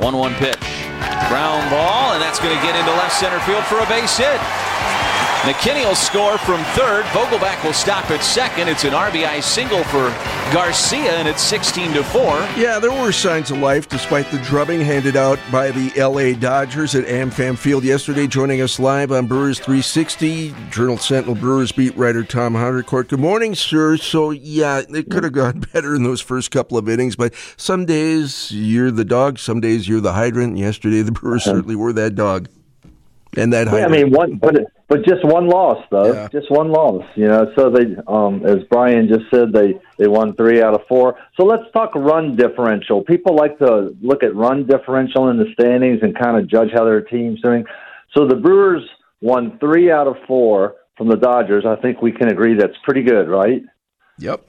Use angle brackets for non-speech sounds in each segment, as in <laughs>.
1 1 pitch. Ground ball, and that's going to get into left center field for a base hit. McKinney will score from third. Vogelbach will stop at second. It's an RBI single for Garcia, and it's 16 to 4. Yeah, there were signs of life despite the drubbing handed out by the LA Dodgers at AmFam Field yesterday. Joining us live on Brewers 360, Journal Sentinel Brewers beat writer Tom Haudricourt. Good morning, sir. So, yeah, it could have gone <laughs> better in those first couple of innings, but some days you're the dog, some days you're the hydrant. Yesterday, the Brewers <laughs> certainly were that dog. And that. Yeah, I mean, one, but but just one loss though, yeah. just one loss. You know, so they, um, as Brian just said, they they won three out of four. So let's talk run differential. People like to look at run differential in the standings and kind of judge how their team's doing. So the Brewers won three out of four from the Dodgers. I think we can agree that's pretty good, right? Yep.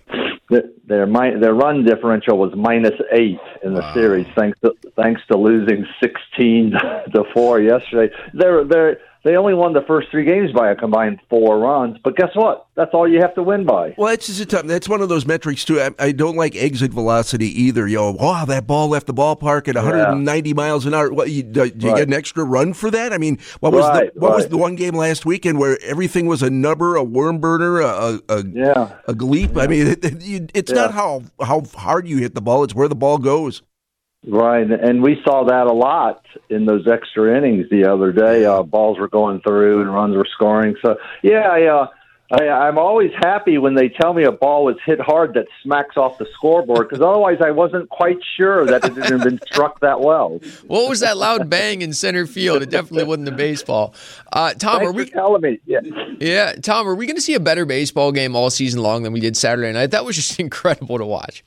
Their their run differential was minus eight in the wow. series, thanks to thanks to losing sixteen <laughs> to four yesterday. They're they're they only won the first three games by a combined four runs. But guess what? That's all you have to win by. Well, that's just a tough. That's one of those metrics too. I, I don't like exit velocity either. Yo, wow, that ball left the ballpark at 190 yeah. miles an hour. What you, do, you right. get an extra run for that? I mean, what was right, the what right. was the one game last weekend where everything was a nubber, a worm burner, a a, yeah. a gleep? Yeah. I mean, it, it, it's not how how hard you hit the ball; it's where the ball goes. Right, and we saw that a lot in those extra innings the other day. Uh, balls were going through and runs were scoring. So, yeah, I, uh, I, I'm always happy when they tell me a ball was hit hard that smacks off the scoreboard because otherwise I wasn't quite sure that it had been struck that well. What was that loud bang in center field? It definitely wasn't a baseball. Uh, Tom, Thanks are we telling me? Yeah. yeah, Tom, are we going to see a better baseball game all season long than we did Saturday night? That was just <laughs> incredible to watch.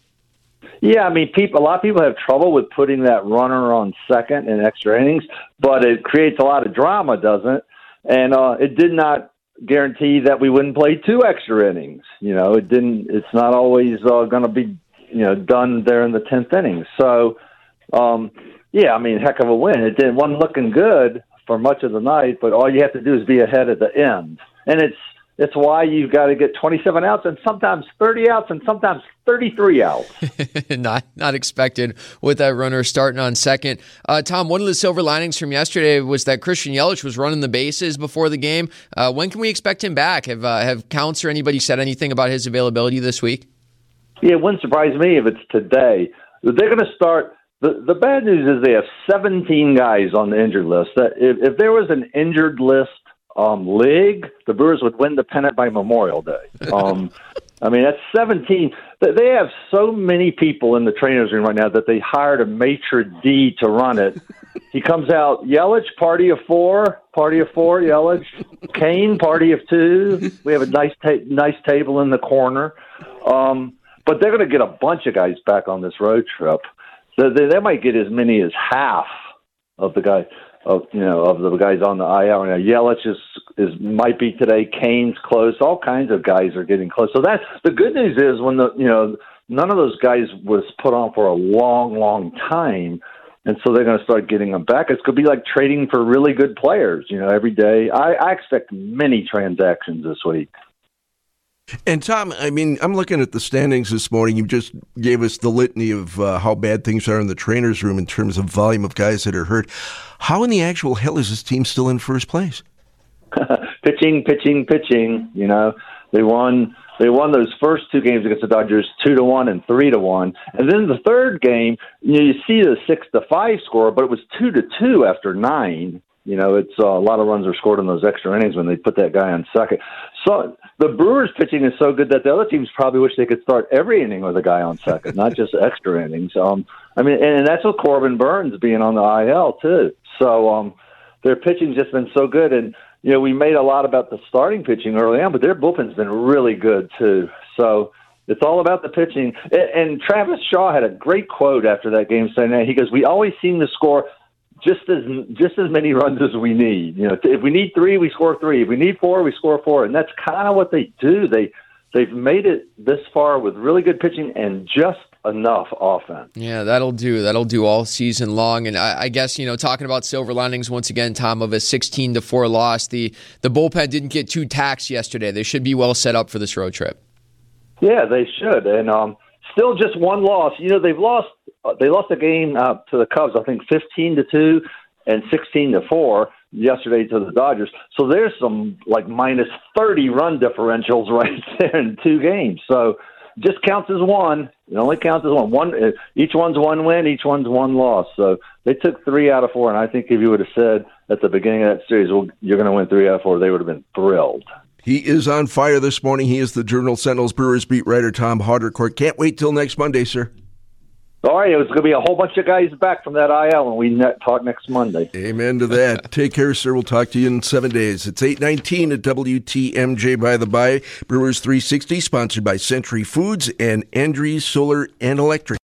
Yeah, I mean, people. A lot of people have trouble with putting that runner on second in extra innings, but it creates a lot of drama, doesn't it? And uh, it did not guarantee that we wouldn't play two extra innings. You know, it didn't. It's not always uh, going to be you know done there in the tenth inning. So, um, yeah, I mean, heck of a win. It didn't wasn't looking good for much of the night, but all you have to do is be ahead at the end, and it's it's why you've got to get 27 outs and sometimes 30 outs and sometimes 33 outs. <laughs> not not expected with that runner starting on second. Uh, Tom, one of the silver linings from yesterday was that Christian Yelich was running the bases before the game. Uh, when can we expect him back? Have uh, have Counsell or anybody said anything about his availability this week? Yeah, it wouldn't surprise me if it's today. They're going to start. The, the bad news is they have 17 guys on the injured list. If, if there was an injured list um, league, the Brewers would win the pennant by Memorial Day. Um, <laughs> I mean, that's 17. They have so many people in the trainers room right now that they hired a maitre d to run it. He comes out, Yelich, party of four, party of four, Yelich. Cain, party of two. We have a nice ta- nice table in the corner. Um, but they're going to get a bunch of guys back on this road trip. So they, they might get as many as half of the guys of you know of the guys on the IL. Now Yelich is is might be today. Cain's close. All kinds of guys are getting close. So that's the good news is when the you know none of those guys was put on for a long, long time. And so they're going to start getting them back. It's going to be like trading for really good players, you know, every day. I, I expect many transactions this week. And Tom, I mean, I'm looking at the standings this morning. You just gave us the litany of uh, how bad things are in the trainer's room in terms of volume of guys that are hurt. How in the actual hell is this team still in first place? <laughs> pitching, pitching, pitching. You know, they won. They won those first two games against the Dodgers two to one and three to one, and then the third game, you, know, you see the six to five score, but it was two to two after nine. You know, it's uh, a lot of runs are scored in those extra innings when they put that guy on second. So the Brewers pitching is so good that the other teams probably wish they could start every inning with a guy on second, not just extra innings. Um, I mean, and that's with Corbin Burnes being on the IL too. So um, their pitching's just been so good, and you know, we made a lot about the starting pitching early on, but their bullpen's been really good too. So it's all about the pitching. And, and Travis Shaw had a great quote after that game saying that he goes, "We always seem to score." Just as just as many runs as we need. You know, if we need three, we score three. If we need four, we score four, and that's kind of what they do. They they've made it this far with really good pitching and just enough offense. Yeah, that'll do. That'll do all season long. And I, I, guess you know, talking about silver linings once again, Tom, of a sixteen to four loss, the the bullpen didn't get too taxed yesterday. They should be well set up for this road trip. Yeah, they should. And um, still just one loss. You know, they've lost they lost a game uh, to the Cubs, I think, fifteen to two and sixteen to four yesterday to the Dodgers. So there's some like minus thirty run differentials <laughs> right there in two games. So just counts as one. It only counts as one. One uh, each one's one win, each one's one loss. So they took three out of four, and I think if you would have said at the beginning of that series, well, you're going to win three out of four, they would have been thrilled. He is on fire this morning. He is the Journal Sentinel's Brewers beat writer Tom Haudricourt. Can't wait till next Monday, sir. All right, it was going to be a whole bunch of guys back from that IL and we net talk next Monday. Amen to that. <laughs> Take care, sir. We'll talk to you in seven days. It's 819 at WTMJ by the by. Brewers 360, sponsored by Century Foods and Andrews Solar and Electric.